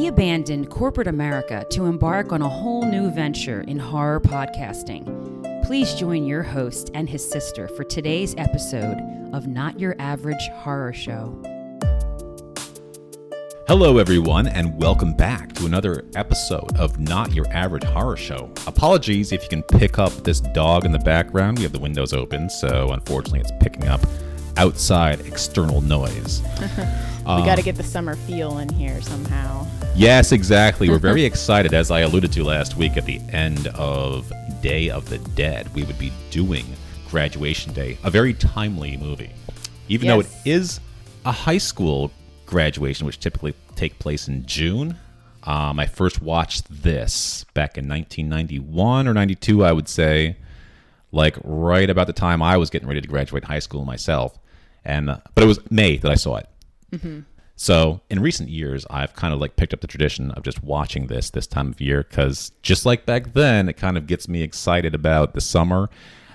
He abandoned corporate America to embark on a whole new venture in horror podcasting. Please join your host and his sister for today's episode of Not Your Average Horror Show. Hello, everyone, and welcome back to another episode of Not Your Average Horror Show. Apologies if you can pick up this dog in the background. We have the windows open, so unfortunately, it's picking up outside external noise. we got to get the summer feel in here somehow. Yes, exactly. We're very excited, as I alluded to last week at the end of Day of the Dead. We would be doing Graduation Day, a very timely movie. Even though it is a high school graduation, which typically take place in June. Um, I first watched this back in 1991 or 92, I would say, like right about the time I was getting ready to graduate high school myself. And uh, but it was May that I saw it. So in recent years, I've kind of like picked up the tradition of just watching this this time of year because just like back then, it kind of gets me excited about the summer,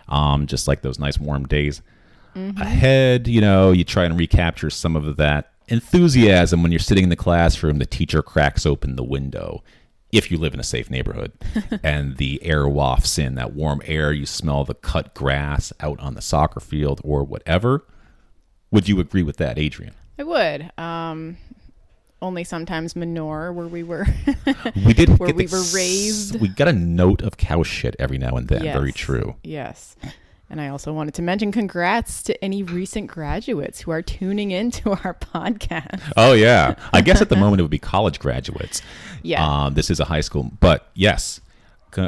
um, just like those nice warm days ahead. You know, you try and recapture some of that enthusiasm when you're sitting in the classroom. The teacher cracks open the window. If you live in a safe neighborhood and the air wafts in that warm air, you smell the cut grass out on the soccer field or whatever. Would you agree with that, Adrienne? I would. Um, only sometimes manure where we were. We did Where we the were raised. We got a note of cow shit every now and then. Very true. yes. And I also wanted to mention congrats to any recent graduates who are tuning into our podcast. Oh yeah. I guess at the moment it would be college graduates. Yeah. Um, this is a high school, but yes,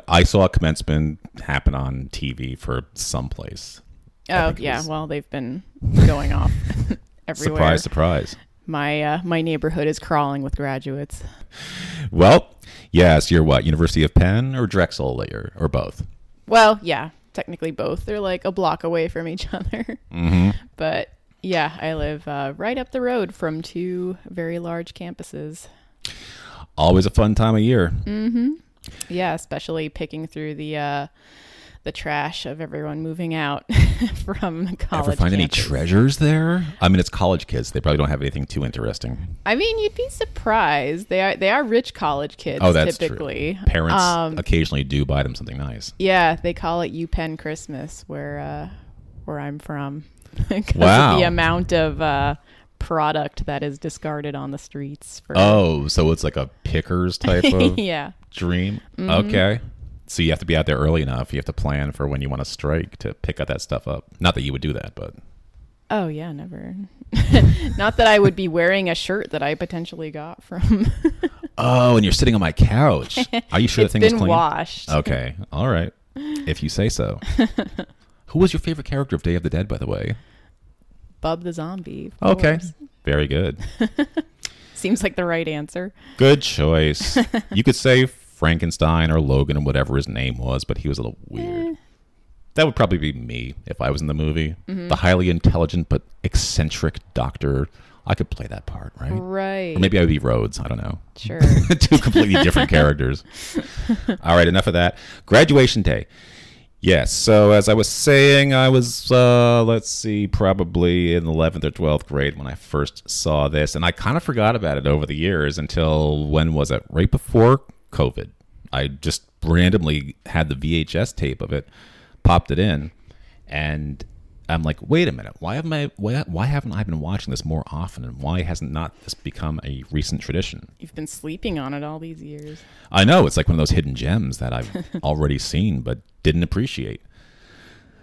I saw a commencement happen on TV for someplace. oh, yeah. was- Well, they've been going off everywhere. Surprise, surprise. My uh, my neighborhood is crawling with graduates. Well, yes, you're what? University of Penn or Drexel or, or both? Well, yeah, technically both. They're like a block away from each other. Mm-hmm. But yeah, I live uh, right up the road from two very large campuses. Always a fun time of year. Yeah, especially picking through the uh, the trash of everyone moving out from college. Ever find any treasures there? I mean, it's college kids. They probably don't have anything too interesting. I mean, you'd be surprised. They are they are rich college kids. Oh, that's typically. true. Parents Um, occasionally do buy them something nice. Yeah, they call it UPenn Christmas where uh, where I'm from. because Wow. of the amount of uh, product that is discarded on the streets. For, Oh, so it's like a pickers type of yeah. dream. Mm-hmm. Okay. So you have to be out there early enough. You have to plan for when you want to strike to pick up that stuff up. Not that you would do that, but Oh yeah, never. Not that I would be wearing a shirt that I potentially got from. oh, and you're sitting on my couch. Are you sure that thing was been clean? washed. Okay. All right. If you say so. Who was your favorite character of Day of the Dead, by the way? Bub the zombie. Okay. course. Very good. Seems like the right answer. Good choice. you could say Frankenstein or Logan or whatever his name was, but he was a little weird. That would probably be me if I was in the movie. Mm-hmm. The highly intelligent but eccentric doctor. I could play that part, right? Right. Or maybe I would be Rhodes. I don't know. Sure. Two completely different characters. All right, enough of that. Graduation day. Yes. So as I was saying, I was uh, let's see, probably in eleventh or twelfth grade when I first saw this, and I kind of forgot about it over the years until when was it? Right before COVID. I just randomly had the VHS tape of it, popped it in, and I'm like, wait a minute, why haven't I why, why haven't I been watching this more often, and why hasn't not this become a recent tradition? You've been sleeping on it all these years. I know it's like one of those hidden gems that I've already seen but didn't appreciate.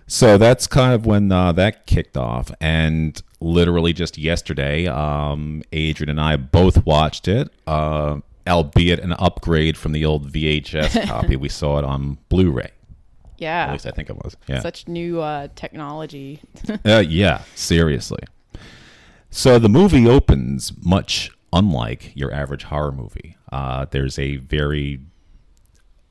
So that's kind of when uh, that kicked off, and literally just yesterday, um, Adrienne and I both watched it, uh, albeit an upgrade from the old VHS copy. We saw it on Blu-ray. Yeah. At least I think it was. Yeah. Such new uh, technology. Uh, yeah, seriously. So the movie opens much unlike your average horror movie. Uh, there's a very,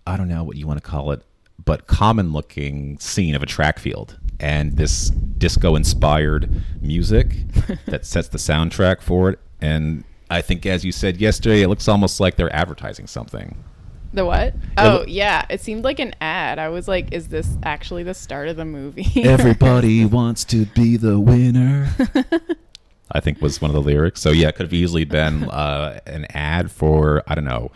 I don't know what you want to call it, but common looking scene of a track field. And this disco inspired music that sets the soundtrack for it. And I think, as you said yesterday, it looks almost like they're advertising something. The what? loo- Oh, yeah. It seemed like an ad. I was like, is this actually the start of the movie? Everybody wants to be the winner. I think was one of the lyrics. So yeah, it could have easily been uh, an ad for I don't know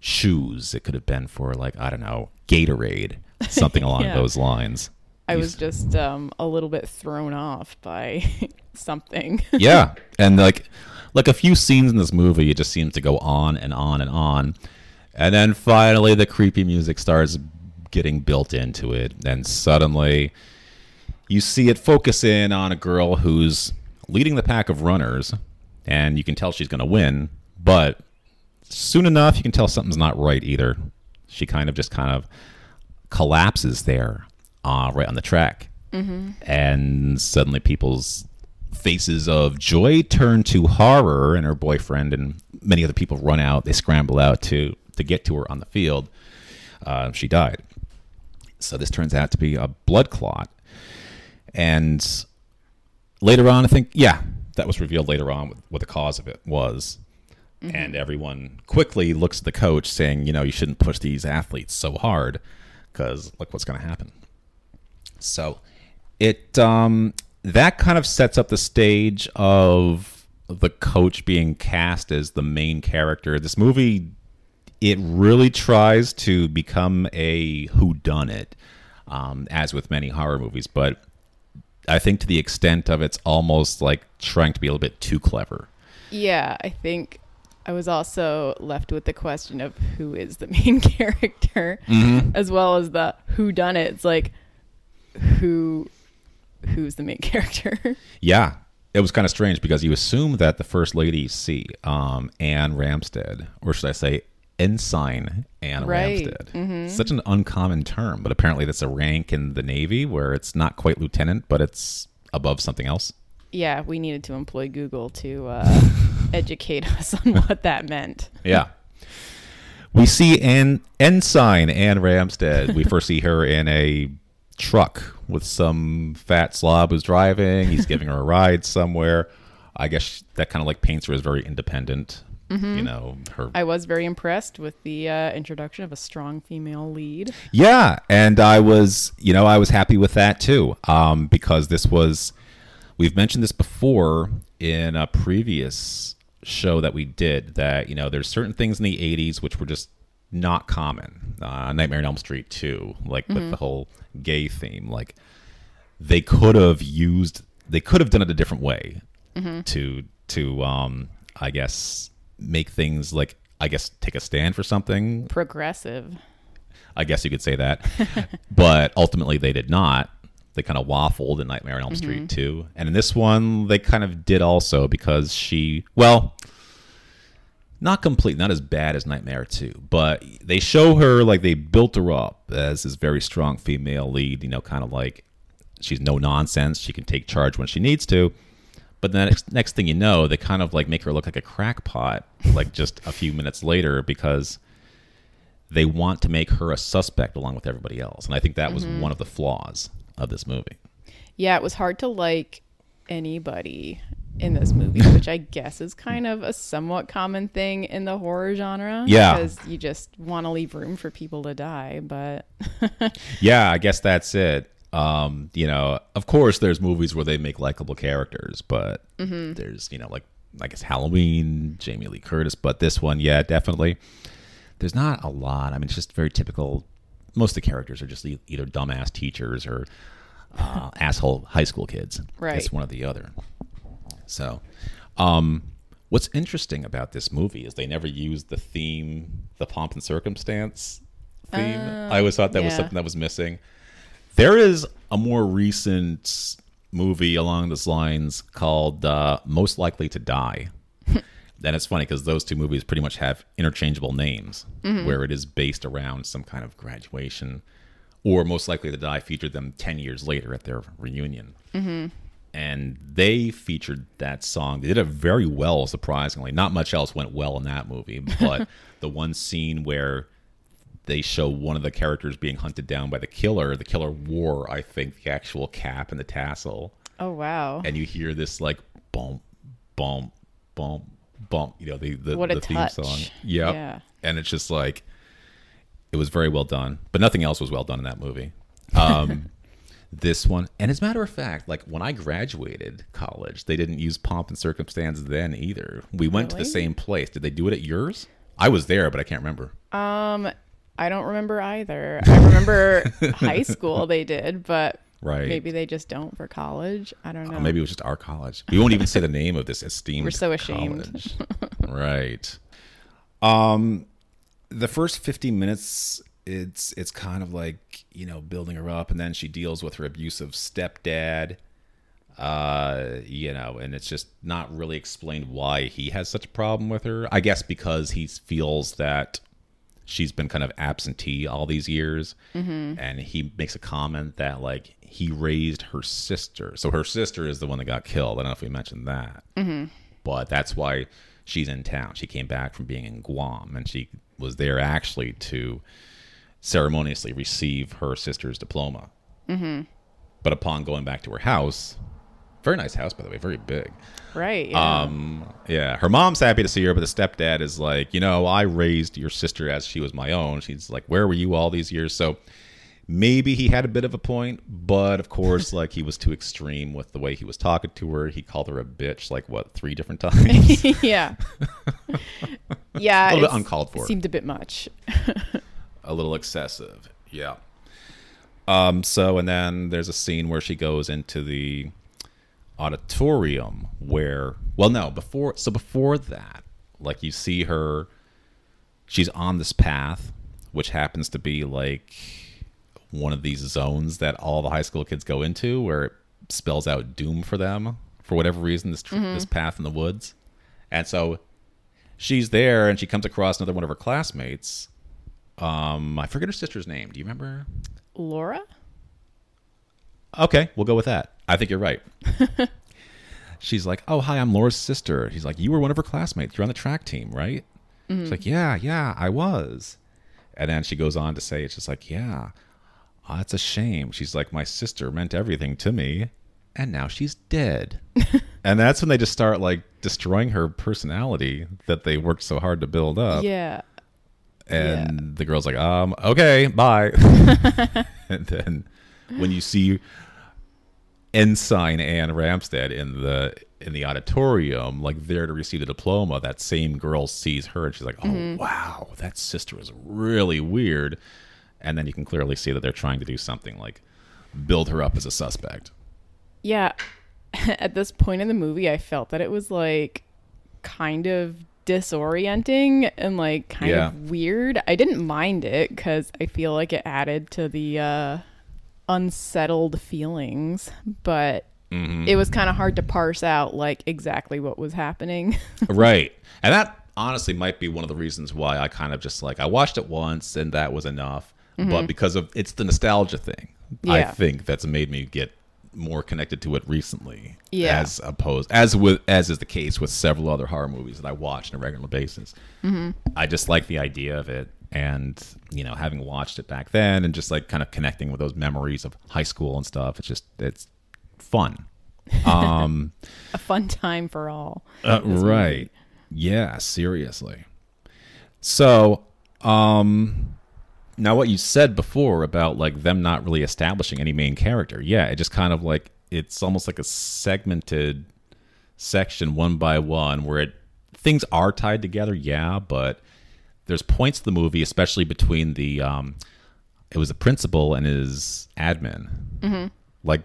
shoes. It could have been for like I don't know Gatorade, something along Yeah. those lines. I was just um, a little bit thrown off by something. yeah, and like like a few scenes in this movie, it just seems to go on and on and on, and then finally the creepy music starts getting built into it, and suddenly you see it focus in on a girl who's leading the pack of runners, and you can tell she's going to win, but soon enough you can tell something's not right either. She kind of just kind of collapses there, uh, right on the track, and suddenly people's faces of joy turn to horror, and her boyfriend and many other people run out. They scramble out to to get to her on the field. Uh, she died. So this turns out to be a blood clot, and later on, I think, yeah, that was revealed later on what, what the cause of it was. And everyone quickly looks at the coach saying, you know, you shouldn't push these athletes so hard because look what's going to happen. So it um, that kind of sets up the stage of the coach being cast as the main character. This movie it really tries to become a who whodunit, um, as with many horror movies, but I think to the extent of it's almost like trying to be a little bit too clever. yeah, I think I was also left with the question of who is the main character, as well as the who done it. It's like who who's the main character? Yeah, it was kind of strange because you assume that the first lady see, um, Anne Ramstead, or should I say, Ensign Anne Right. Ramstead. Such an uncommon term, but apparently that's a rank in the Navy where it's not quite lieutenant, but it's above something else. yeah, we needed to employ Google to uh, educate us on what that meant. Yeah. We see Anne, Ensign Anne Ramstead. We first see her in a truck with some fat slob who's driving. He's giving her a ride somewhere. I guess that kind of like paints her as very independent. You know, her I was very impressed with the uh, introduction of a strong female lead. Yeah, and I was, you know, I was happy with that too, um, because this was, we've mentioned this before in a previous show that we did that you know there's certain things in the 80s which were just not common. Uh, Nightmare on Elm Street 2, like with the whole gay theme, like they could have used, they could have done it a different way to to um, I guess make things like I guess take a stand for something Progressive. I guess you could say that. but ultimately, they did not. They kind of waffled in Nightmare on Elm Street too, and in this one, they kind of did also because she, well, not complete, not as bad as Nightmare 2, but they show her like they built her up as this very strong female lead, you know, kind of like she's no nonsense, she can take charge when she needs to. But then next, next thing you know, they kind of like make her look like a crackpot, like just a few minutes later, because they want to make her a suspect along with everybody else. And I think that was mm-hmm. one of the flaws of this movie. Yeah, it was hard to like anybody in this movie, which I guess is kind of a somewhat common thing in the horror genre. Yeah. Because you just want to leave room for people to die. But Yeah, I guess that's it. Um, you know, of course, there's movies where they make likable characters, but there's, you know, like, I guess Halloween, Jamie Lee Curtis, but this one, yeah, definitely. There's not a lot. I mean, it's just very typical. Most of the characters are just either dumbass teachers or uh, asshole high school kids. Right. It's one or the other. So, um, what's interesting about this movie is they never used the theme, the pomp and circumstance theme. I always thought that was something that was missing. There is a more recent movie along those lines called uh, Most Likely to Die. and it's funny because those two movies pretty much have interchangeable names where it is based around some kind of graduation or Most Likely to Die featured them 10 years later at their reunion. And they featured that song. They did it very well, surprisingly. Not much else went well in that movie, but the one scene where they show one of the characters being hunted down by the killer. The killer wore, I think, the actual cap and the tassel, oh wow, and you hear this like bump, bump, bump, bump. You know the the, What a the theme touch. song. Yep. Yeah. and it's just like it was very well done, but nothing else was well done in that movie. Um, this one. And as a matter of fact, like when I graduated college, they didn't use pomp and circumstance then either. We went to the same place. Did they do it at yours? I was there, but I can't remember. Um, I don't remember either. I remember high school they did, but Right. maybe they just don't for college. I don't know. Oh, maybe it was just our college. We won't even say the name of this esteemed. We're so ashamed. right. Um, the first fifty minutes, it's it's kind of like you know building her up, and then she deals with her abusive stepdad. Uh, you know, and it's just not really explained why he has such a problem with her. I guess because he feels that she's been kind of absentee all these years and he makes a comment that like he raised her sister. So her sister is the one that got killed. I don't know if we mentioned that. But that's why she's in town. She came back from being in guam and she was there actually to ceremoniously receive her sister's diploma but upon going back to her house very nice house by the way very big right. Yeah. um, yeah, her mom's happy to see her, but the stepdad is like, you know, I raised your sister as she was my own. She's like, where were you all these years? So maybe he had a bit of a point, but of course, like he was too extreme with the way he was talking to her. He called her a bitch like what three different times. yeah. yeah. A little bit uncalled for. Seemed a bit much. A little excessive. Yeah. Um. So and then there's a scene where she goes into the auditorium where well no before so before that like you see her she's on this path which happens to be like one of these zones that all the high school kids go into where it spells out doom for them for whatever reason this tr- this path in the woods and so she's there and she comes across another one of her classmates um i forget her sister's name do you remember Laura? Okay, we'll go with that. I think you're right. She's like, "Oh, hi, I'm Laura's sister." He's like, "You were one of her classmates. You're on the track team, right?" She's like, "Yeah, yeah, I was." And then she goes on to say, "It's just like, yeah, oh, that's a shame." She's like, "My sister meant everything to me, and now she's dead." and that's when they just start like destroying her personality that they worked so hard to build up. Yeah. And the girl's like, um, okay, bye. and then when you see Ensign Anne Ramstead in the in the auditorium, like there to receive the diploma, that same girl sees her and she's like, Oh wow, that sister is really weird. And then you can clearly see that they're trying to do something like build her up as a suspect. Yeah. At this point in the movie, I felt that it was like kind of disorienting and like kind Yeah. of weird. I didn't mind it because I feel like it added to the uh, unsettled feelings, but Mm-hmm. it was kind of hard to parse out like exactly what was happening. right. And that honestly might be one of the reasons why I kind of just like I watched it once and that was enough. But because of it's the nostalgia thing, I think that's made me get more connected to it recently. Yeah. As opposed as with as is the case with several other horror movies that I watch on a regular basis. I just like the idea of it and you know having watched it back then and just like kind of connecting with those memories of high school and stuff it's just it's fun um A fun time for all. uh, right. Yeah, seriously. So, um now what you said before about like them not really establishing any main character. Yeah, it just kind of like it's almost like a segmented section one by one where it things are tied together, yeah, but there's points of the movie, especially between the um it was the principal and his admin. Mm-hmm. Like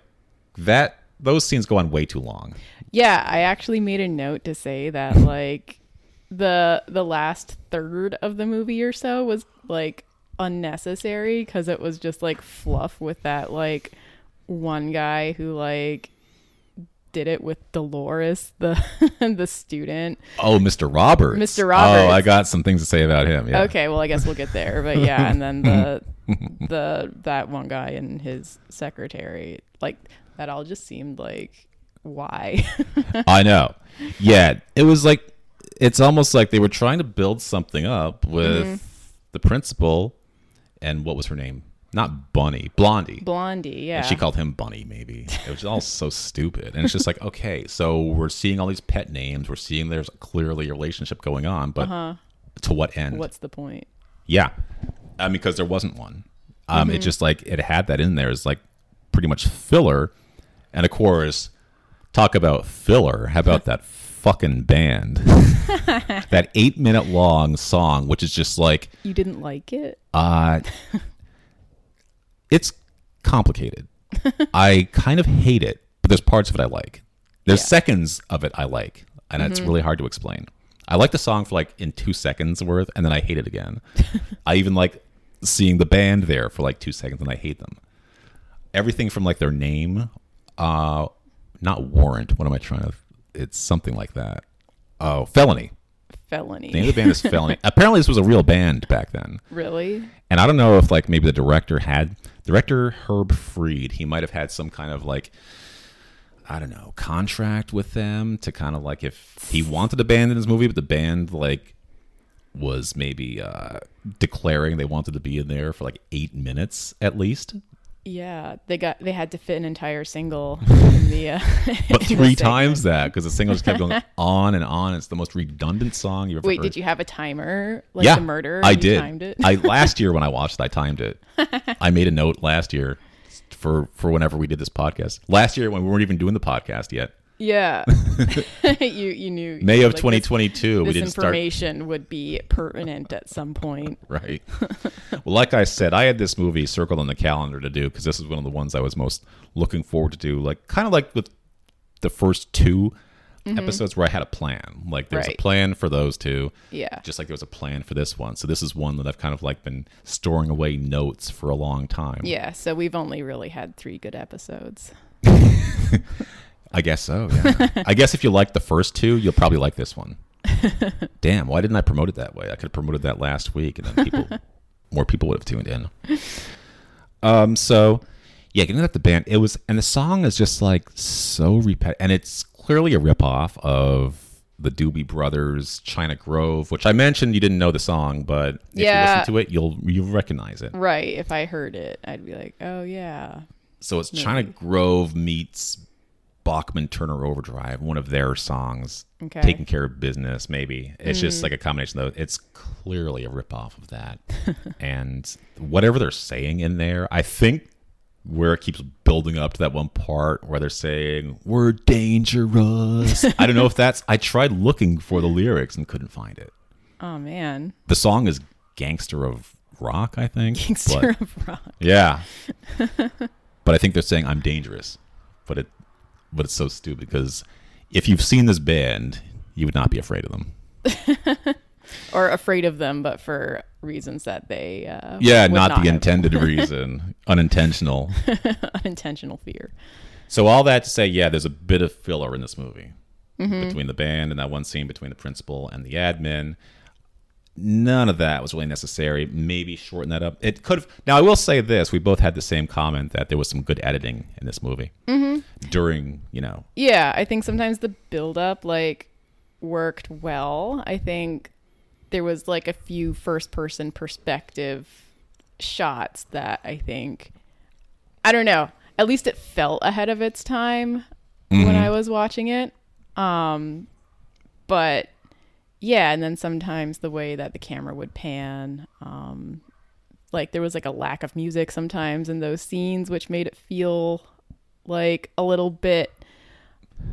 that those scenes go on way too long. Yeah, I actually made a note to say that like the the last third of the movie or so was like unnecessary because it was just like fluff with that like one guy who like did it with Dolores, the the student. Oh, Mr. Roberts. Mr. Roberts. Oh, I got some things to say about him. Yeah. Okay, well I guess we'll get there, but yeah, and then the the that one guy and his secretary, like that all just seemed like why? I know. Yeah, it was like it's almost like they were trying to build something up with Mm-hmm. the principal and what was her name? Not Bunny, Blondie. Blondie, yeah. And she called him Bunny, maybe. It was all so stupid. And it's just like, okay, so we're seeing all these pet names. We're seeing there's clearly a relationship going on, but to what end? What's the point? Yeah, um, because there wasn't one. Um, Mm-hmm. It just like it had that in there. It's like pretty much filler. And of course, talk about filler. How about that fucking band? that eight minute long song, which is just like You didn't like it? uh, it's complicated. I kind of hate it, but there's parts of it I like. There's Yeah. seconds of it I like, and it's really hard to explain. I like the song for like in two seconds worth, and then I hate it again. I even like seeing the band there for like two seconds, and I hate them. Everything from like their name, uh, not warrant. What am I trying to? It's something like that. Oh, felony. Felony. The name of the band is Felony. Apparently, this was a real band back then. really? And I don't know if like maybe the director had director Herb Freed, he might have had some kind of like I don't know, contract with them to kind of like if he wanted a band in his movie, but the band like was maybe uh declaring they wanted to be in there for like eight minutes at least. Yeah, they got they had to fit an entire single in the uh, But three times that because the single just kept going on and on. It's the most redundant song you've ever Wait, heard. did you have a timer like yeah, the murder? I did. Timed it. I last year when I watched, it, I timed it. I made a note last year for for whenever we did this podcast. Last year when we weren't even doing the podcast yet, yeah, you you knew May of like, 2022, This, we this didn't start information would be pertinent at some point. right. well, like I said, I had this movie circled on the calendar to do because this is one of the ones I was most looking forward to do. Like kind of like with the first 2 episodes where I had a plan. Like there's was a Mm-hmm. Plan for those two. Yeah, just like there was a plan for this one. So this is one that I've kind of like been storing away notes for a long time. yeah. So we've only really had three good episodes. I guess so. Yeah. I guess if you like the first two, you'll probably like this one. Damn, why didn't I promote it that way? I could have promoted that last week, and then people, more people would have tuned in. Um. So, yeah, getting at the band, it was, and the song is just like so repetitive, and it's clearly a ripoff of the Doobie Brothers, China Grove, which I mentioned you didn't know the song, but if you Yeah. listen to it, you'll you'll recognize it. Right. If I heard it, I'd be like, oh yeah. So it's China Grove meets Bachman Turner Overdrive, one of their songs, Okay. taking care of business. Maybe it's just mm. like a combination though. It's clearly a ripoff of that, and whatever they're saying in there, I think where it keeps building up to that one part where they're saying we're dangerous. I don't know if that's. I tried looking for the lyrics and couldn't find it. Oh man. The song is "Gangster of Rock," I think. but- Gangster of rock. yeah. but I think they're saying I'm dangerous. But it but it's so stupid because if you've seen this band, you would not be afraid of them. Or afraid of them, but for reasons that they uh, Yeah, would not, the intended reason. Unintentional. unintentional fear. So all that to say, yeah, there's a bit of filler in this movie. Mm-hmm. Between the band and that one scene between the principal and the admin. None of that was really necessary. Maybe shorten that up. It could have. Now, I will say this: we both had the same comment that there was some good editing in this movie Mm-hmm. during, you know, Yeah, I think sometimes the build up like worked well. I think there was like a few first person perspective shots that I think I don't know. At least it felt ahead of its time when I was watching it. Um but yeah, and then sometimes the way that the camera would pan um like there was like a lack of music sometimes in those scenes which made it feel like a little bit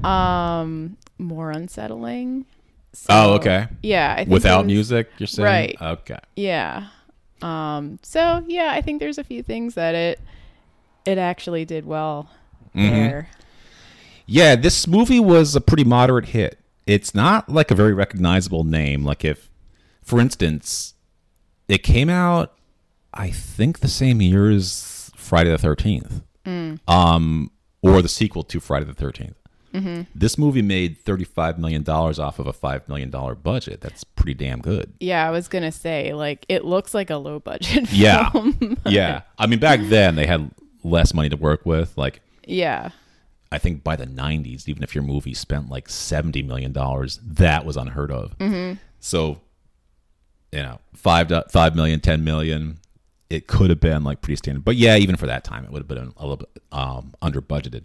um more unsettling. So, Oh, okay. Yeah, I think Without was- music, you're saying? Right. Okay. Yeah. Um so yeah, I think there's a few things that it it actually did well Mm-hmm. there. Yeah, this movie was a pretty moderate hit. It's not like a very recognizable name. Like if, for instance, it came out, I think the same year as Friday the Thirteenth, um, or the sequel to Friday the 13th This movie made thirty-five million dollars off of a five million dollar budget. That's pretty damn good. Yeah, I was going to say like it looks like a low budget Yeah, film. yeah. I mean, back then they had less money to work with. Like yeah. I think by the 90s, even if your movie spent like $70 million, that was unheard of. So, you know, five, do- five million, 10 million, it could have been like pretty standard. But yeah, even for that time, it would have been a little bit um, under budgeted.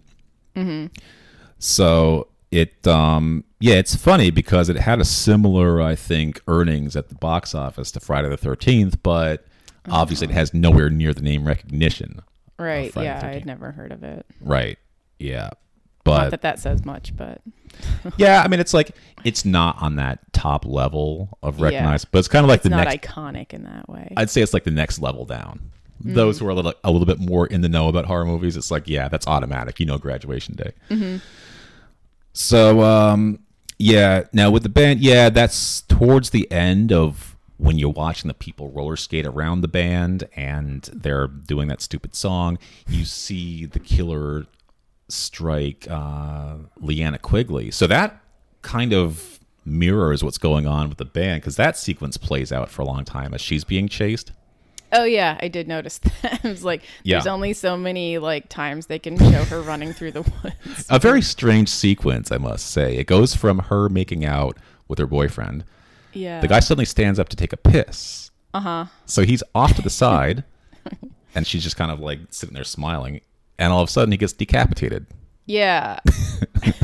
So it, um, yeah, it's funny because it had a similar, I think, earnings at the box office to Friday the 13th, but obviously it has nowhere near the name recognition Right. Yeah, I 13th. had never heard of it. Right. Yeah. Not But that that says much, but yeah, I mean, it's like it's not on that top level of Yeah. recognized, but it's kind of like it's the not next. iconic in that way. I'd say it's like the next level down. Mm. Those who are a little a little bit more in the know about horror movies, it's like yeah, that's automatic. You know, Graduation Day. Mm-hmm. So um, yeah, now with the band, yeah, that's towards the end of when you're watching the people roller skate around the band and they're doing that stupid song. You see the killer strike uh, Linnea Quigley. So that kind of mirrors what's going on with the band because that sequence plays out for a long time as she's being chased. oh yeah, I did notice that. I was like, Yeah. there's only so many like times they can show her running through the woods. A very strange sequence, I must say. It goes from her making out with her boyfriend. Yeah. The guy suddenly stands up to take a piss. Uh huh. So he's off to the side, and she's just kind of like sitting there smiling. And all of a sudden, he gets decapitated, Yeah.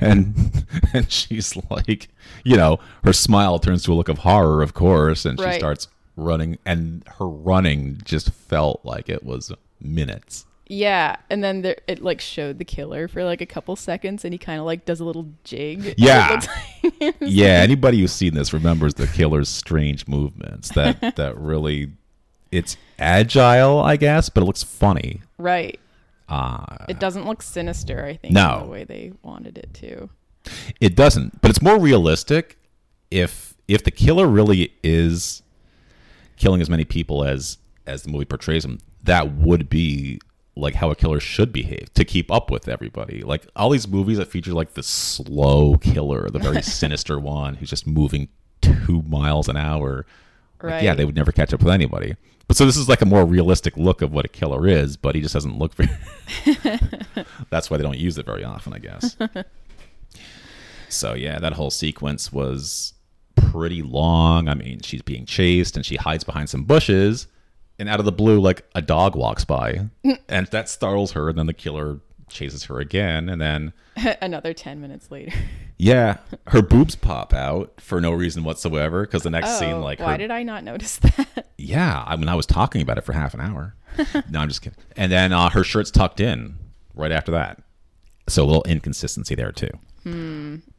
and and she's like, you know, her smile turns to a look of horror, of course, and she Right. starts running. And her running just felt like it was minutes. Yeah, and then there, it like showed the killer for like a couple seconds, and he kind of like does a little jig. Yeah. Like- yeah, anybody who's seen this remembers the killer's strange movements. That that really, it's agile, I guess, but it looks funny. right. Uh, It doesn't look sinister. I think No. the way they wanted it to. It doesn't, but it's more realistic if if the killer really is killing as many people as as the movie portrays him. That would be like how a killer should behave to keep up with everybody. Like all these movies that feature like the slow killer, the very sinister one who's just moving two miles an hour. Like, yeah, they would never catch up with anybody. But so this is like a more realistic look of what a killer is, but he just doesn't look very. That's why they don't use it very often, I guess. so yeah, that whole sequence was pretty long. I mean, she's being chased and she hides behind some bushes, and out of the blue, like a dog walks by, mm. and that startles her. And then the killer chases her again, and then Another ten minutes later. yeah, her boobs pop out for no reason whatsoever. Because the next Oh, scene, like why her, did I not notice that? yeah, I mean, I was talking about it for half an hour. no, I'm just kidding. And then uh, her shirt's tucked in right after that. So a little inconsistency there too.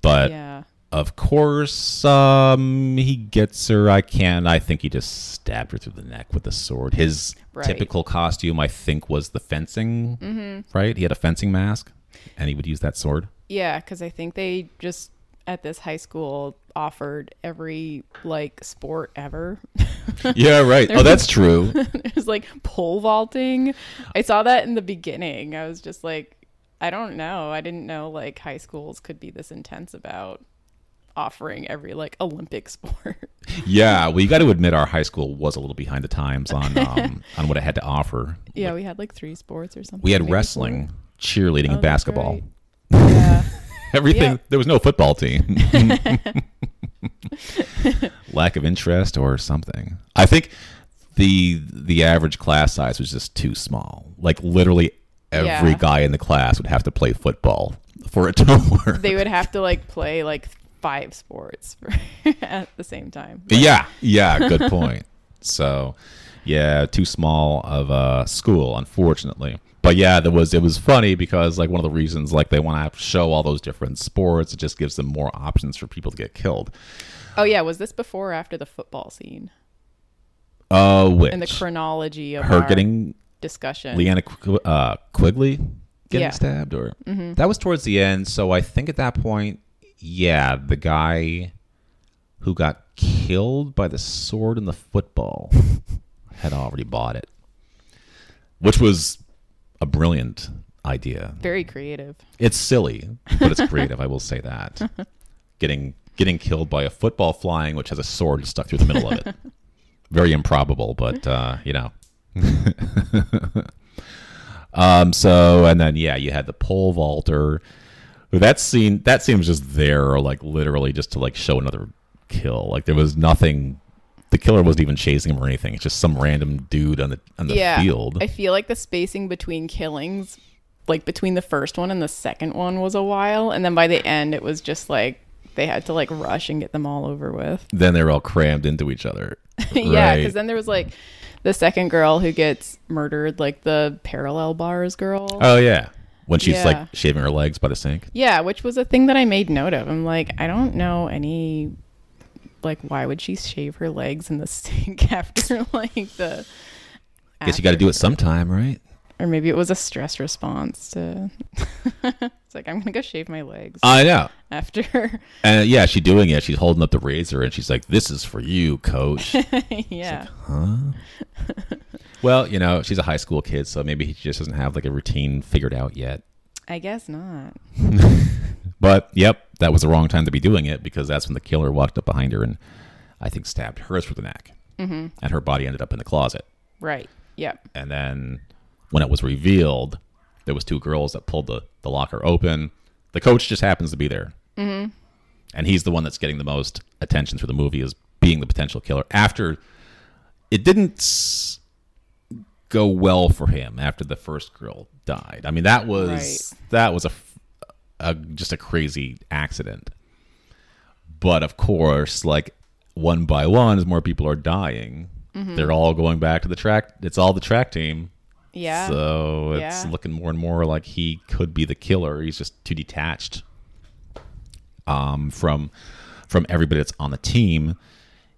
But Hmm. yeah. Of course, um, he gets her. I can't. I think he just stabbed her through the neck with a sword. His Right. typical costume, I think, was the fencing. Mm-hmm. Right? He had a fencing mask, and he would use that sword. Yeah, because I think they just at this high school offered every like sport ever. yeah, right. Oh, that's true. There's like pole vaulting. I saw that in the beginning. I was just like, I don't know. I didn't know like high schools could be this intense about offering every like Olympic sport. yeah. Well, you got to admit, our high school was a little behind the times on um, on what it had to offer. yeah, we had like three sports or something. We had wrestling, four. cheerleading, Oh, and basketball. right. Yeah. Everything. There was no football team. Lack of interest or something. I think the the average class size was just too small. Like literally every Yeah. guy in the class would have to play football for it to work. they would have to like play like five sports at the same time. yeah, yeah, good point. so, yeah, too small of a school, unfortunately. But yeah, there was it was funny because like one of the reasons like they want to show all those different sports, it just gives them more options for people to get killed. Oh yeah, was this before or after the football scene? Uh, which In the chronology of her getting discussion. Linnea uh, Quigley getting Yeah. stabbed, or that was towards the end. So I think at that point, yeah, the guy who got killed by the sword and the football had already bought it, which was a brilliant idea. Very creative. It's silly, but it's creative. I will say that. Getting getting killed by a football flying, which has a sword stuck through the middle of it. Very improbable, but uh, you know. um. So and then yeah, you had the pole vaulter. That scene. That scene was just there, like literally, just to like show another kill. Like there was nothing. The killer wasn't even chasing him or anything. It's just some random dude on the on the yeah. field. I feel like the spacing between killings, like between the first one and the second one, was a while, and then by the end, it was just like they had to like rush and get them all over with. then they're all crammed into each other. yeah, Right. because then there was like the second girl who gets murdered, like the parallel bars girl. Oh yeah, when she's Yeah. like shaving her legs by the sink. Yeah, which was a thing that I made note of. I'm like, I don't know any. Like, why would she shave her legs in the sink after like the? I guess you got to do it sometime, right? Or maybe it was a stress response to. it's like I'm gonna go shave my legs I know. after. And yeah, she's doing it. She's holding up the razor, and she's like, "This is for you, coach." yeah. Huh Well, you know, she's a high school kid, so maybe he just doesn't have like a routine figured out yet. I guess not. But yep, that was the wrong time to be doing it because that's when the killer walked up behind her and I think stabbed her through the neck, mm-hmm. and her body ended up in the closet. Right. Yep. And then when it was revealed, there was two girls that pulled the, the locker open. The coach just happens to be there, mm-hmm. and he's the one that's getting the most attention through the movie as being the potential killer. After it didn't go well for him after the first girl died. I mean, that was that was a, a just a crazy accident. But of course, like one by one, as more people are dying, they're all going back to the track. It's all the track team. Yeah. So it's Yeah. looking more and more like he could be the killer. He's just too detached um, from from everybody that's on the team.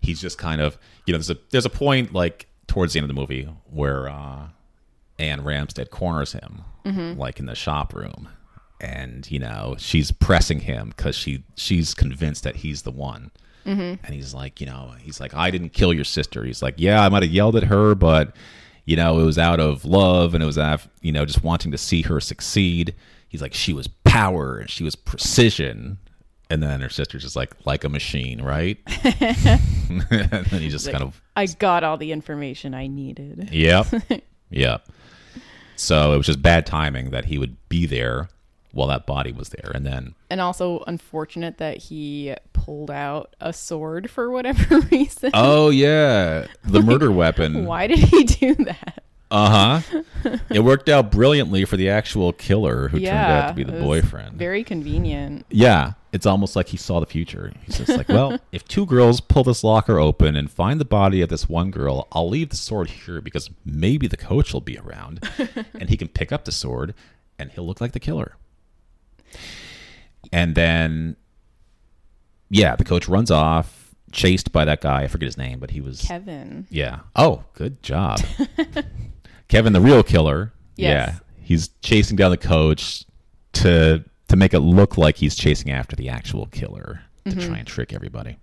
He's just kind of you know there's a there's a point like towards the end of the movie where uh, Anne Ramstead corners him like in the shop room, and you know she's pressing him because she she's convinced that he's the one. And he's like, you know, he's like, I didn't kill your sister. He's like, yeah, I might have yelled at her, but you know, it was out of love and it was out, of, you know, just wanting to see her succeed. He's like, she was power and she was precision. And then her sister's just like, like a machine, right? and then he just kind of, I got all the information I needed. yep, yep. So it was just bad timing that he would be there while that body was there. And then, And also unfortunate that he pulled out a sword for whatever reason. oh, yeah, the murder weapon. Why did he do that? Uh huh. it worked out brilliantly for the actual killer who turned out to be the boyfriend. Very convenient. Yeah, it's almost like he saw the future. He's just like, well, if two girls pull this locker open and find the body of this one girl, I'll leave the sword here because maybe the coach will be around and he can pick up the sword and he'll look like the killer. And then, yeah, the coach runs off, chased by that guy. I forget his name, but he was. Kevin. Yeah. Oh, good job. Kevin, the real killer. Yes. Yeah. He's chasing down the coach to to make it look like he's chasing after the actual killer to mm-hmm. try and trick everybody.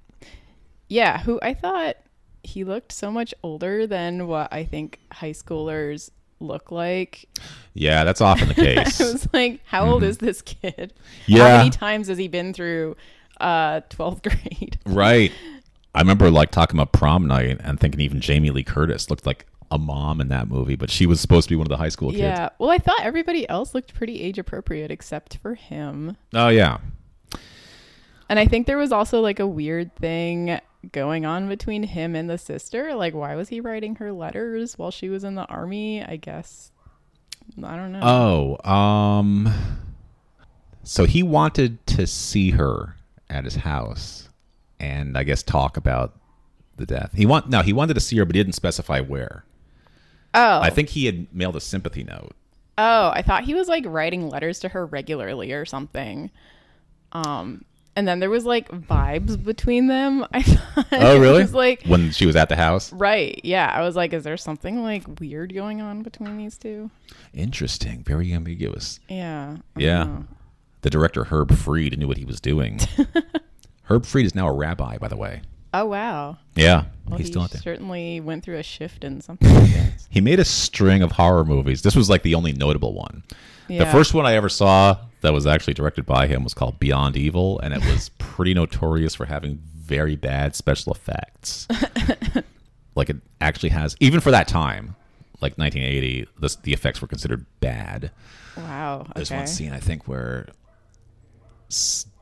Yeah, who I thought he looked so much older than what I think high schoolers look like. Yeah, that's often the case. I was like, how old mm-hmm. is this kid? Yeah. How many times has he been through uh 12th grade? right. I remember like talking about prom night and thinking even Jamie Lee Curtis looked like a mom in that movie, but she was supposed to be one of the high school kids. Yeah. Well, I thought everybody else looked pretty age appropriate except for him. Oh yeah. And I think there was also like a weird thing going on between him and the sister. Like, why was he writing her letters while she was in the army? I guess. I don't know. Oh, um so he wanted to see her at his house and I guess talk about the death. He want no, he wanted to see her but he didn't specify where. oh. I think he had mailed a sympathy note. Oh, I thought he was like writing letters to her regularly or something. Um, and then there was like vibes between them. I thought. Oh, really? was like when she was at the house? right, yeah. I was like, is there something like weird going on between these two? Interesting, very ambiguous. Yeah. I Yeah. know. The director Herb Freed knew what he was doing. Herb Freed is now a rabbi, by the way. Oh wow. Yeah, Well, he's he still out there. certainly went through a shift in something. He made a string of horror movies. This was like the only notable one. The first one I ever saw that was actually directed by him was called Beyond Evil, and it was pretty notorious for having very bad special effects. like it actually has, even for that time, like 1980, this, the effects were considered bad. Wow. There's one scene I think where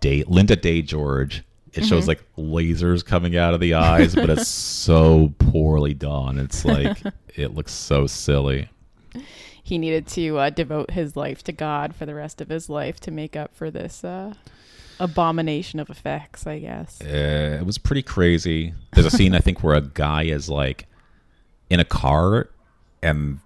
Day, Lynda Day George. It shows Mm-hmm. like lasers coming out of the eyes, but it's so poorly done. It's like it looks so silly. He needed to uh, devote his life to God for the rest of his life to make up for this uh, abomination of effects, I guess. Uh, it was pretty crazy. There's a scene I think where a guy is like in a car, and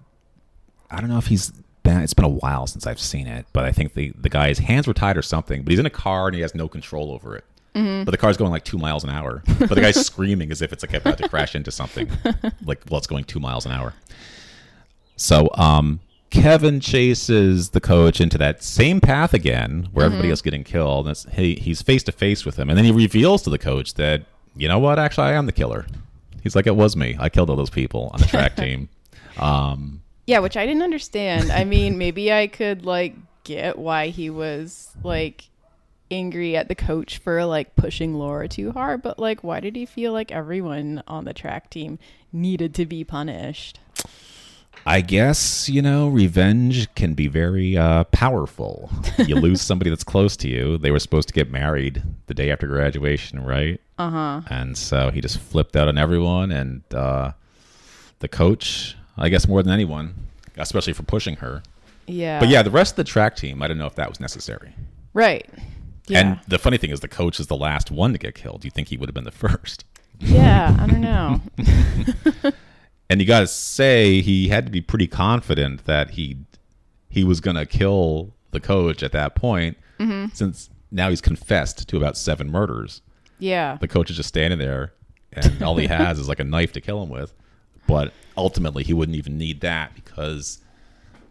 I don't know if he's been. It's been a while since I've seen it, but I think the the guy's hands were tied or something. But he's in a car and he has no control over it. But the car's going like two miles an hour. But the guy's screaming as if it's like about to crash into something, like well, it's going two miles an hour. So, um, Kevin chases the coach into that same path again, where everybody else is getting killed. And it's, he he's face to face with him, and then he reveals to the coach that you know what, actually, I am the killer. He's like, it was me. I killed all those people on the track team. Um, Yeah, which I didn't understand. I mean, maybe I could like get why he was like angry at the coach for like pushing Laura too hard, but like why did he feel like everyone on the track team needed to be punished? I guess you know, revenge can be very uh, powerful. You lose somebody that's close to you. They were supposed to get married the day after graduation, right? Uh huh. And so he just flipped out on everyone, and uh, the coach, I guess, more than anyone, especially for pushing her. Yeah. But yeah, the rest of the track team, I don't know if that was necessary. Right. Yeah. And the funny thing is, the coach is the last one to get killed. You think he would have been the first? yeah, I don't know. And you got to say he had to be pretty confident that he he was going to kill the coach at that point, mm-hmm. since now he's confessed to about seven murders. Yeah. The coach is just standing there, and all he has is like a knife to kill him with. But ultimately, he wouldn't even need that because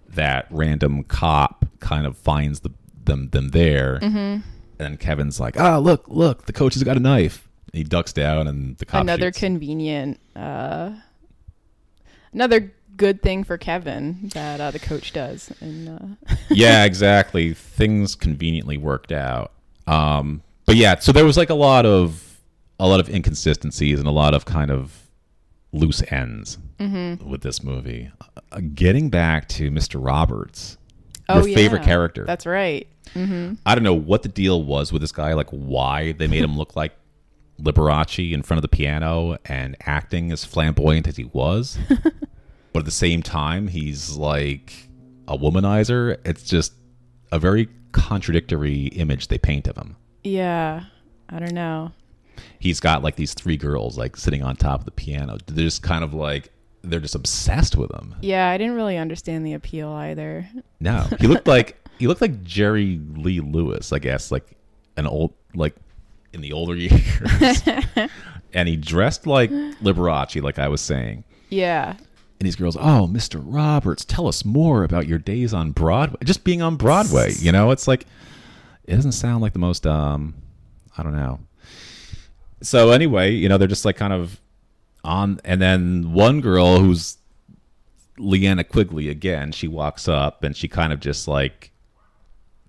that random cop kind of finds the, them them there, and Kevin's like, "Ah, look, look, the coach has got a knife." And he ducks down, and the cop another shoots. convenient uh another good thing for Kevin that uh, the coach does. And uh yeah, exactly. Things conveniently worked out. Um, but yeah, so there was like a lot of a lot of inconsistencies and a lot of kind of loose ends Mm-hmm. with this movie. Uh, getting back to Mr. Roberts, oh your favorite character. That's right. I don't know what the deal was with this guy, like why they made him look like Liberace in front of the piano and acting as flamboyant as he was. but at the same time, he's like a womanizer. It's just a very contradictory image they paint of him. Yeah. I don't know. He's got like these three girls like sitting on top of the piano. They're just kind of like they're just obsessed with him. Yeah, I didn't really understand the appeal either. No, he looked like he looked like Jerry Lee Lewis, I guess, like an old like in the older years. and he dressed like Liberace, like I was saying. Yeah. And these girls, oh, Mr. Roberts, tell us more about your days on Broadway. Just being on Broadway, you know, it's like it doesn't sound like the most um I don't know. So anyway, you know, they're just like kind of on and then one girl who's Linnea Quigley again, she walks up and she kind of just like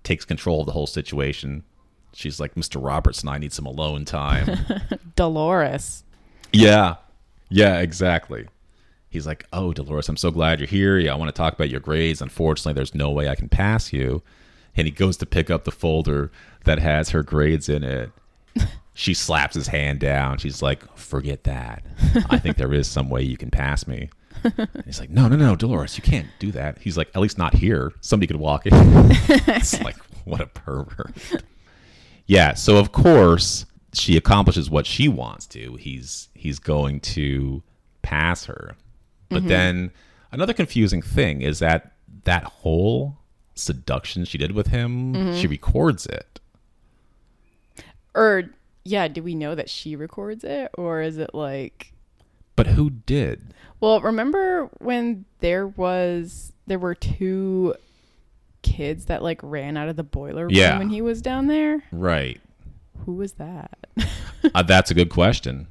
takes control of the whole situation. She's like, Mr. Roberts and I need some alone time. Dolores. Yeah. Yeah, exactly. He's like, Oh, Dolores, I'm so glad you're here. Yeah, I want to talk about your grades. Unfortunately, there's no way I can pass you. And he goes to pick up the folder that has her grades in it. She slaps his hand down. She's like, Forget that. I think there is some way you can pass me. And he's like, No, no, no, Dolores, you can't do that. He's like, At least not here. Somebody could walk in. it's like, What a pervert. Yeah, so of course she accomplishes what she wants to. He's he's going to pass her. But mm-hmm. then another confusing thing is that that whole seduction she did with him, mm-hmm. she records it. Or yeah, do we know that she records it or is it like But who did? Well, remember when there was there were two kids that like ran out of the boiler room Yeah. when he was down there? Right. Who was that? Uh, that's a good question.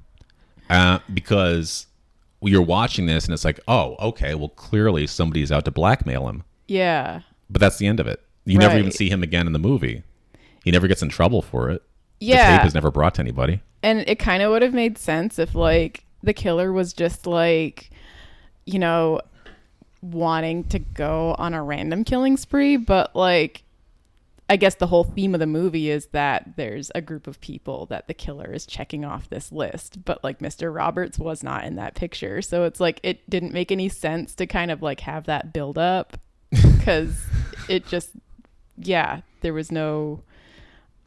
Uh, because you're watching this and it's like, oh, okay, well, clearly somebody's out to blackmail him. yeah. But that's the end of it. You never even see him again in the movie. He never gets in trouble for it. The tape Yeah. is never brought to anybody. And it kind of would have made sense if like the killer was just like you know wanting to go on a random killing spree, but like I guess the whole theme of the movie is that there's a group of people that the killer is checking off this list, but like Mr. Roberts was not in that picture. So it's like it didn't make any sense to kind of like have that build up cuz it just yeah, there was no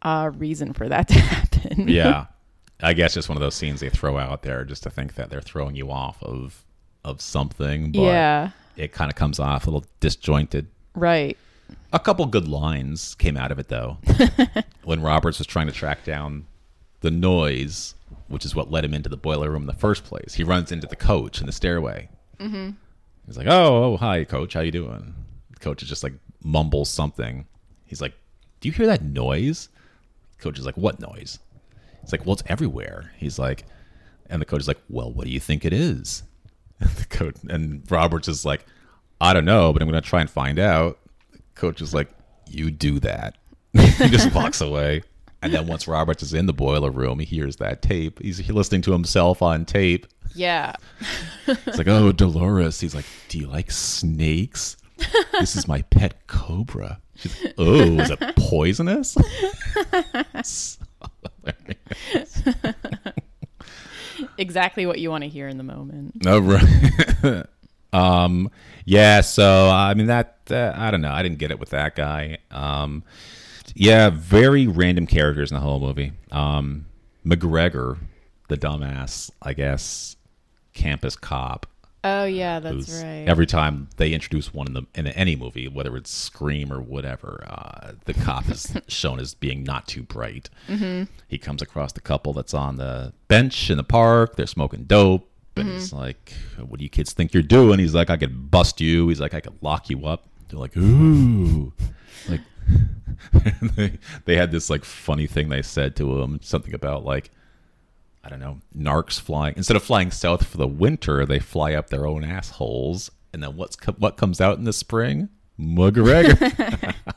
uh, reason for that to happen. yeah. I guess just one of those scenes they throw out there just to think that they're throwing you off of of something, but yeah. it kind of comes off a little disjointed. Right. A couple good lines came out of it though. when Roberts was trying to track down the noise, which is what led him into the boiler room in the first place. He runs into the coach in the stairway. Mm-hmm. He's like, "Oh, oh, hi, coach. How you doing?" The coach is just like mumbles something. He's like, "Do you hear that noise?" Coach is like, "What noise?" He's like, "Well, it's everywhere." He's like, and the coach is like, "Well, what do you think it is?" And the coach and Roberts is like, "I don't know, but I'm going to try and find out." The coach is like, "You do that." he just walks away. And then once Roberts is in the boiler room, he hears that tape. He's listening to himself on tape. Yeah. It's like, oh, Dolores. He's like, do you like snakes? This is my pet cobra. She's like, oh, is it poisonous? Exactly what you want to hear in the moment. Oh, right. um, yeah. So I mean, that uh, I don't know. I didn't get it with that guy. Um, yeah, very random characters in the whole movie. Um, McGregor, the dumbass, I guess, campus cop. Oh yeah, that's who's- right. Every time they introduce one in the in any movie, whether it's Scream or whatever, uh, the cop is shown as being not too bright. Mm-hmm. He comes across the couple that's on the bench in the park. They're smoking dope, and he's Mm-hmm. like, "What do you kids think you're doing?" He's like, "I could bust you." He's like, "I could lock you up." They're like, "Ooh," like they they had this like funny thing they said to him, something about like. I don't know, narcs flying. Instead of flying south for the winter, they fly up their own assholes. And then what's co- what comes out in the spring? McGregor.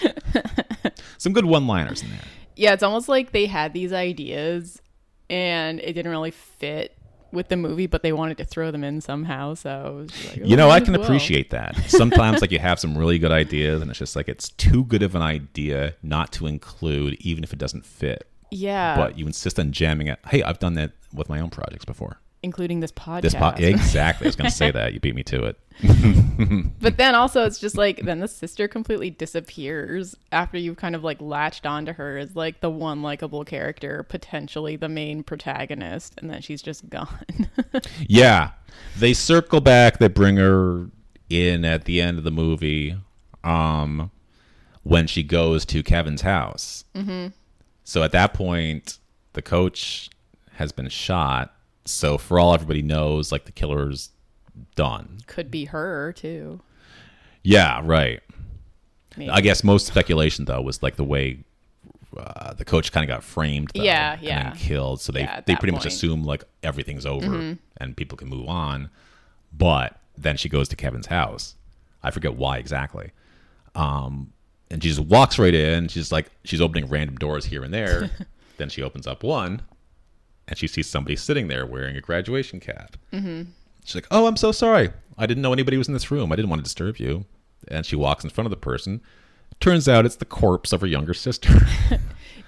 Some good one-liners in there. yeah, it's almost like they had these ideas and it didn't really fit with the movie, but they wanted to throw them in somehow. So it was just like, You oh, know, I can well. appreciate that. Sometimes, like, you have some really good ideas, and it's just like it's too good of an idea not to include, even if it doesn't fit. Yeah, But you insist on jamming it. Hey, I've done that with my own projects before. including this podcast. This po- exactly. I was going to say that. You beat me to it. But then also it's just like then the sister completely disappears after you've kind of like latched onto her as like the one likable character, potentially the main protagonist, and then she's just gone. Yeah. They circle back, they bring her in at the end of the movie um when she goes to Kevin's house. Mm-hmm. So at that point, the coach has been shot. So for all everybody knows, like the killer's done. Could be her too. Yeah, right. Maybe. I guess most speculation though was like the way uh, the coach kind of got framed, though, Yeah, yeah. killed. So they Yeah, they pretty much point. Mm-hmm. assume like everything's over and people can move on. But then she goes to Kevin's house. I forget why exactly. Um, and she just walks right in. She's like she's opening random doors here and there. then she opens up one, and she sees somebody sitting there wearing a graduation cap. Mm-hmm. She's like, "Oh, I'm so sorry. I didn't know anybody was in this room. I didn't want to disturb you." And she walks in front of the person. Turns out it's the corpse of her younger sister.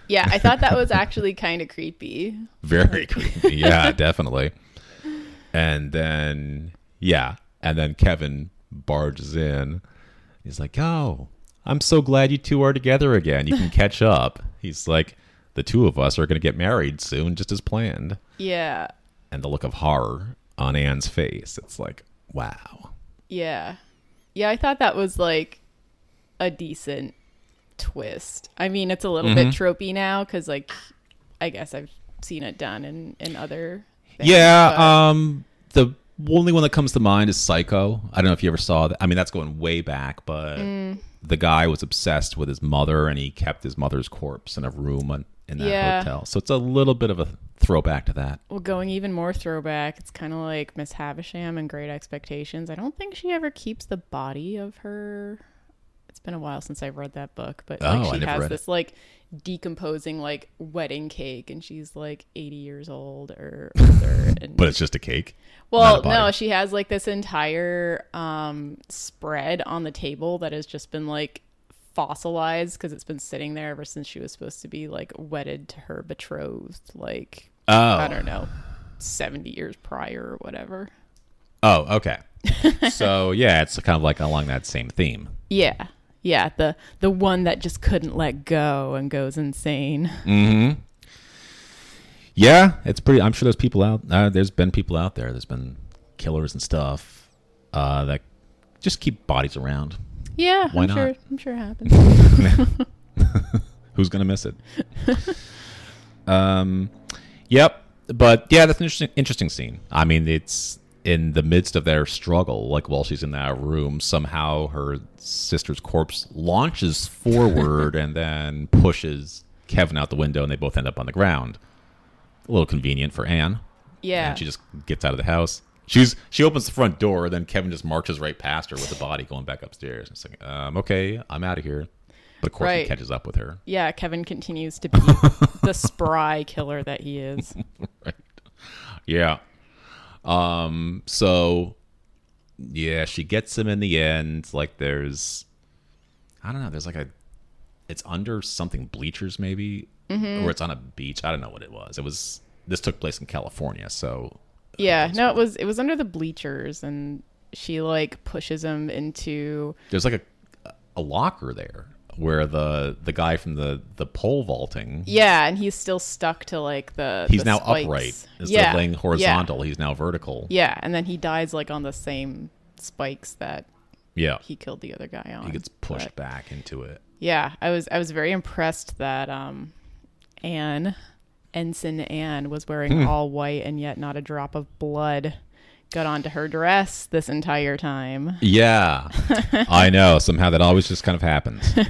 Yeah, I thought that was actually kind of creepy. Very creepy. Yeah, definitely. And then, yeah. And then Kevin barges in. He's like, Oh, I'm so glad you two are together again. You can catch up. He's like, The two of us are going to get married soon, just as planned. Yeah. And the look of horror on Anne's face. It's like, wow. Yeah. Yeah, I thought that was like a decent twist. I mean, it's a little bit tropey now because, like, I guess I've seen it done in, in other. Things, Yeah, but- um, the only one that comes to mind is Psycho. I don't know if you ever saw that. I mean, that's going way back, but Mm. The guy was obsessed with his mother, and he kept his mother's corpse in a room on, in that Yeah. hotel. So it's a little bit of a throwback to that. Well, going even more throwback, it's kind of like Miss Havisham and Great Expectations. I don't think she ever keeps the body of her. It's been a while since I've read that book, but Oh, like she never has read it. this like decomposing like wedding cake, and she's like eighty years old or older. And But it's just a cake. well, a no, she has like this entire um, spread on the table that has just been like fossilized because it's been sitting there ever since she was supposed to be like wedded to her betrothed, like Oh, I don't know, 70 years prior or whatever. oh, okay. so yeah, it's kind of like along that same theme. Yeah. Yeah, the the one that just couldn't let go and goes insane. Mm-hmm. Yeah, it's pretty. I'm sure there's people out. Uh, there's been people out there. There's been killers and stuff uh, that just keep bodies around. Yeah, Why I'm not? sure. I'm sure it happens. Who's gonna miss it? um, yep. But yeah, that's an interesting, interesting scene. I mean, it's in the midst of their struggle. Like while she's in that room, somehow her sister's corpse launches forward and then pushes Kevin out the window, and they both end up on the ground. A little convenient for Anne. yeah. And she just gets out of the house. She's she opens the front door, then Kevin just marches right past her with the body going back upstairs. It's like, um, okay, I'm out of here. But of course, he catches up with her. yeah, Kevin continues to be the spry killer that he is. right. Yeah. Um. So, yeah, she gets him in the end. Like, there's, I don't know. There's like a, it's under something bleachers maybe, or it's on a beach. I don't know what it was. It was. This took place in California, so Yeah, no, it was it was under the bleachers, and she like pushes him into. there's like a a locker there where the the guy from the the pole vaulting Yeah, and he's still stuck to like the. he's the now spikes. upright instead yeah, of laying horizontal he's now vertical Yeah. yeah, and then he dies like on the same spikes that yeah he killed the other guy on. he gets pushed But, back into it yeah, I was I was very impressed that um, Anne, Ensign Anne, was wearing Hmm. all white and yet not a drop of blood got onto her dress this entire time. yeah. I know. Somehow that always just kind of happens.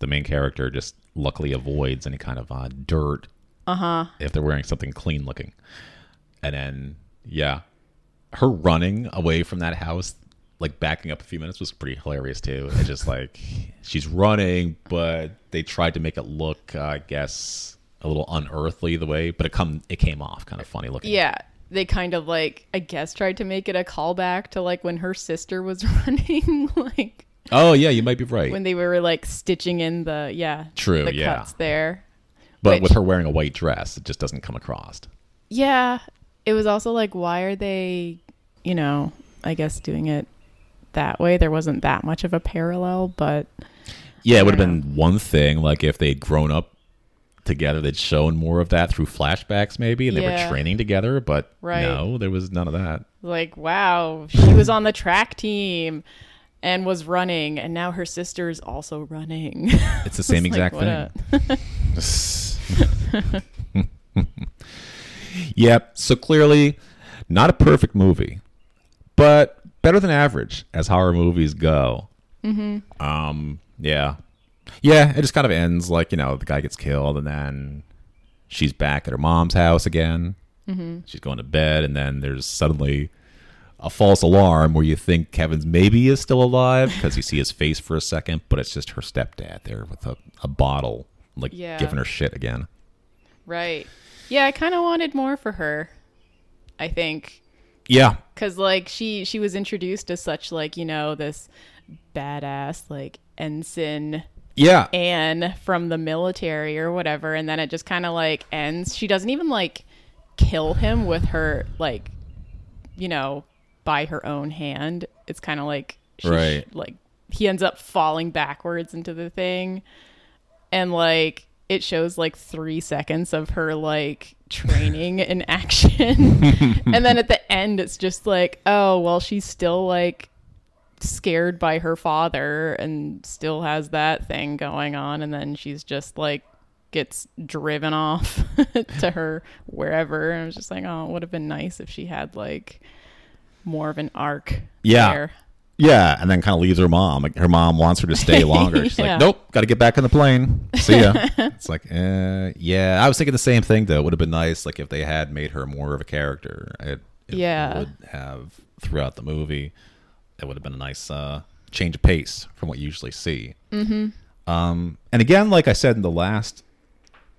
The main character just luckily avoids any kind of uh, dirt Uh-huh. if they're wearing something clean looking. And then yeah. Her running away from that house like backing up a few minutes was pretty hilarious too. It's just like she's running but they tried to make it look uh, i guess a little unearthly the way but it come it came off kind of funny looking. Yeah, they kind of like I guess tried to make it a callback to like when her sister was running, like oh yeah you might be right when they were like stitching in the yeah True, the yeah. cuts there. but which- with her wearing a white dress it just doesn't come across Yeah, it was also like why are they, you know, I guess doing it that way. There wasn't that much of a parallel, but yeah it would have been one thing like if they'd grown up together they'd shown more of that through flashbacks maybe and they Yeah. were training together but Right. no there was none of that like wow, she was on the track team and was running and now her sister's also running. it's the same It's exact what thing a- yep. So clearly, not a perfect movie, but better than average as horror movies go. Mm-hmm. Um. Yeah. Yeah. It just kind of ends like you know the guy gets killed and then she's back at her mom's house again. Mm-hmm. She's going to bed and then there's suddenly a false alarm where you think Kevin's maybe is still alive because you see his face for a second, but it's just her stepdad there with a, a bottle, like Yeah. giving her shit again. Right. Yeah, I kind of wanted more for her. I think Yeah. cuz like she she was introduced as such like, you know, this badass like ensign Yeah. Anne from the military or whatever and then it just kind of like ends. She doesn't even like kill him with her like you know, by her own hand. It's kind of like she Right. like he ends up falling backwards into the thing and like it shows like 3 seconds of her like training in action. and then at the end it's just like, oh, well she's still like scared by her father and still has that thing going on and then she's just like gets driven off to her wherever and I was just like oh it would have been nice if she had like more of an arc Yeah. there. Yeah, and then kind of leaves her mom. Like her mom wants her to stay longer. She's Yeah. like, "Nope, got to get back on the plane. See ya." it's like, uh, yeah. I was thinking the same thing though. It would have been nice like if they had made her more of a character. It, it Yeah. would have throughout the movie. It would have been a nice uh, change of pace from what you usually see. Mm-hmm. Um, and again, like I said in the last,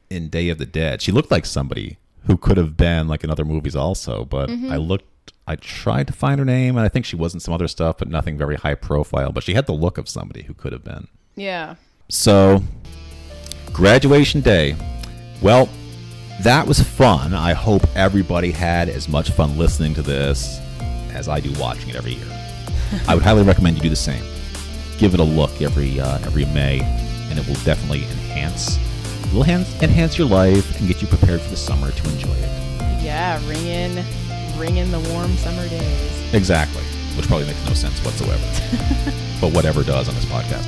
in Day of the Dead, she looked like somebody who could have been like in other movies also. But Mm-hmm. I looked, I tried to find her name, and I think she was in some other stuff, but nothing very high profile. But she had the look of somebody who could have been. Yeah. So, graduation day. Well, that was fun. I hope everybody had as much fun listening to this as I do watching it every year. I would highly recommend you do the same. give it a look every uh, every May, and it will definitely enhance it will enhance, enhance your life and get you prepared for the summer to enjoy it. Yeah, ring in, ring in the warm summer days. Exactly, which probably makes no sense whatsoever, but whatever does on this podcast.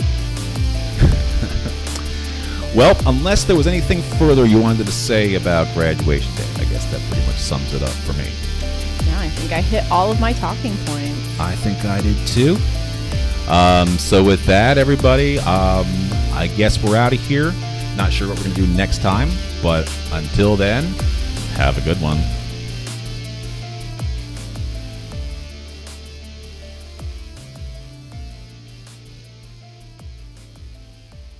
well, unless there was anything further you wanted to say about graduation day, I guess that pretty much sums it up for me. Yeah, I think I hit all of my talking points. I think I did too. Um, so with that, everybody, um, I guess we're out of here. Not sure what we're gonna do next time, but until then, have a good one.